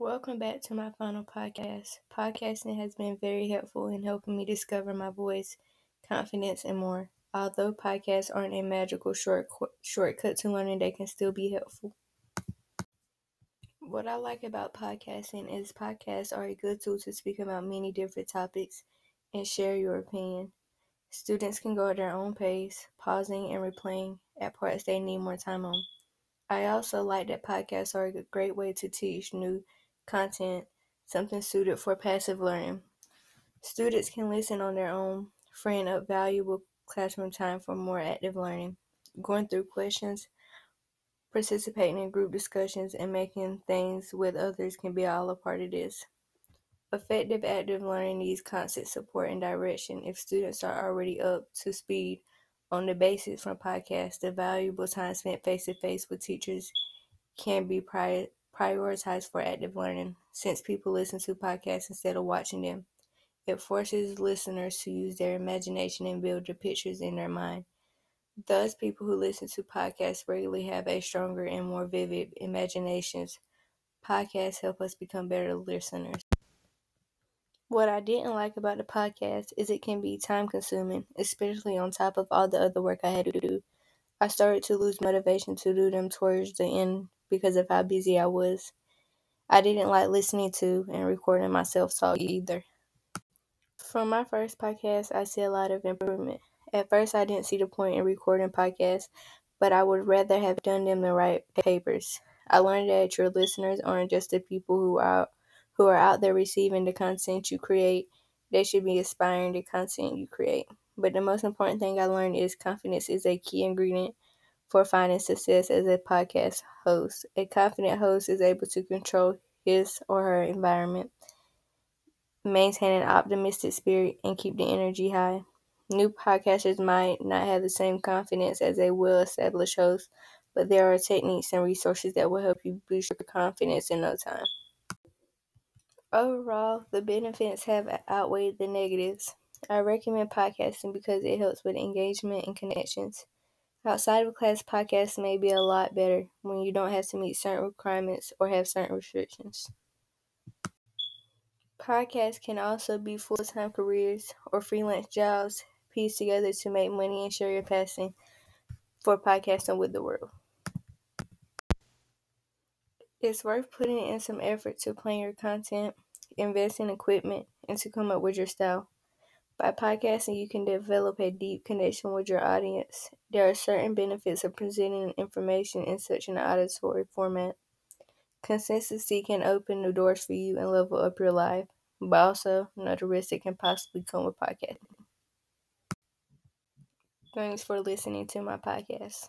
Welcome back to my final podcast. Podcasting has been very helpful in helping me discover my voice, confidence, and more. Although podcasts aren't a magical short, shortcut to learning, they can still be helpful. What I like about podcasting is podcasts are a good tool to speak about many different topics and share your opinion. Students can go at their own pace, pausing and replaying at parts they need more time on. I also like that podcasts are a great way to teach new content, something suited for passive learning. Students can listen on their own, freeing up valuable classroom time for more active learning. Going through questions, participating in group discussions, and making things with others can be all a part of this. Effective active learning needs constant support and direction. If students are already up to speed on the basics from podcasts, the valuable time spent face to face with teachers can be prior prioritized for active learning since people listen to podcasts instead of watching them. It forces listeners to use their imagination and build the pictures in their mind. Thus, people who listen to podcasts regularly have a stronger and more vivid imaginations. Podcasts help us become better listeners. What I didn't like about the podcast is it can be time consuming, especially on top of all the other work I had to do. I started to lose motivation to do them towards the end because of how busy I was. I didn't like listening to and recording myself talk either. From my first podcast, I see a lot of improvement. At first, I didn't see the point in recording podcasts, but I would rather have done them than write papers. I learned that your listeners aren't just the people who are who are out there receiving the content you create. They should be aspiring to content you create. But the most important thing I learned is confidence is a key ingredient for finding success as a podcast host. A confident host is able to control his or her environment, maintain an optimistic spirit, and keep the energy high. New podcasters might not have the same confidence as a well established host, but there are techniques and resources that will help you boost your confidence in no time. Overall, the benefits have outweighed the negatives. I recommend podcasting because it helps with engagement and connections. Outside of class, podcasts may be a lot better when you don't have to meet certain requirements or have certain restrictions. Podcasts can also be full time careers or freelance jobs pieced together to make money and share your passion for podcasting with the world. It's worth putting in some effort to plan your content, invest in equipment, and to come up with your style. By podcasting, you can develop a deep connection with your audience. There are certain benefits of presenting information in such an auditory format. Consistency can open the doors for you and level up your life, but also know the risks that can possibly come with podcasting. Thanks for listening to my podcast.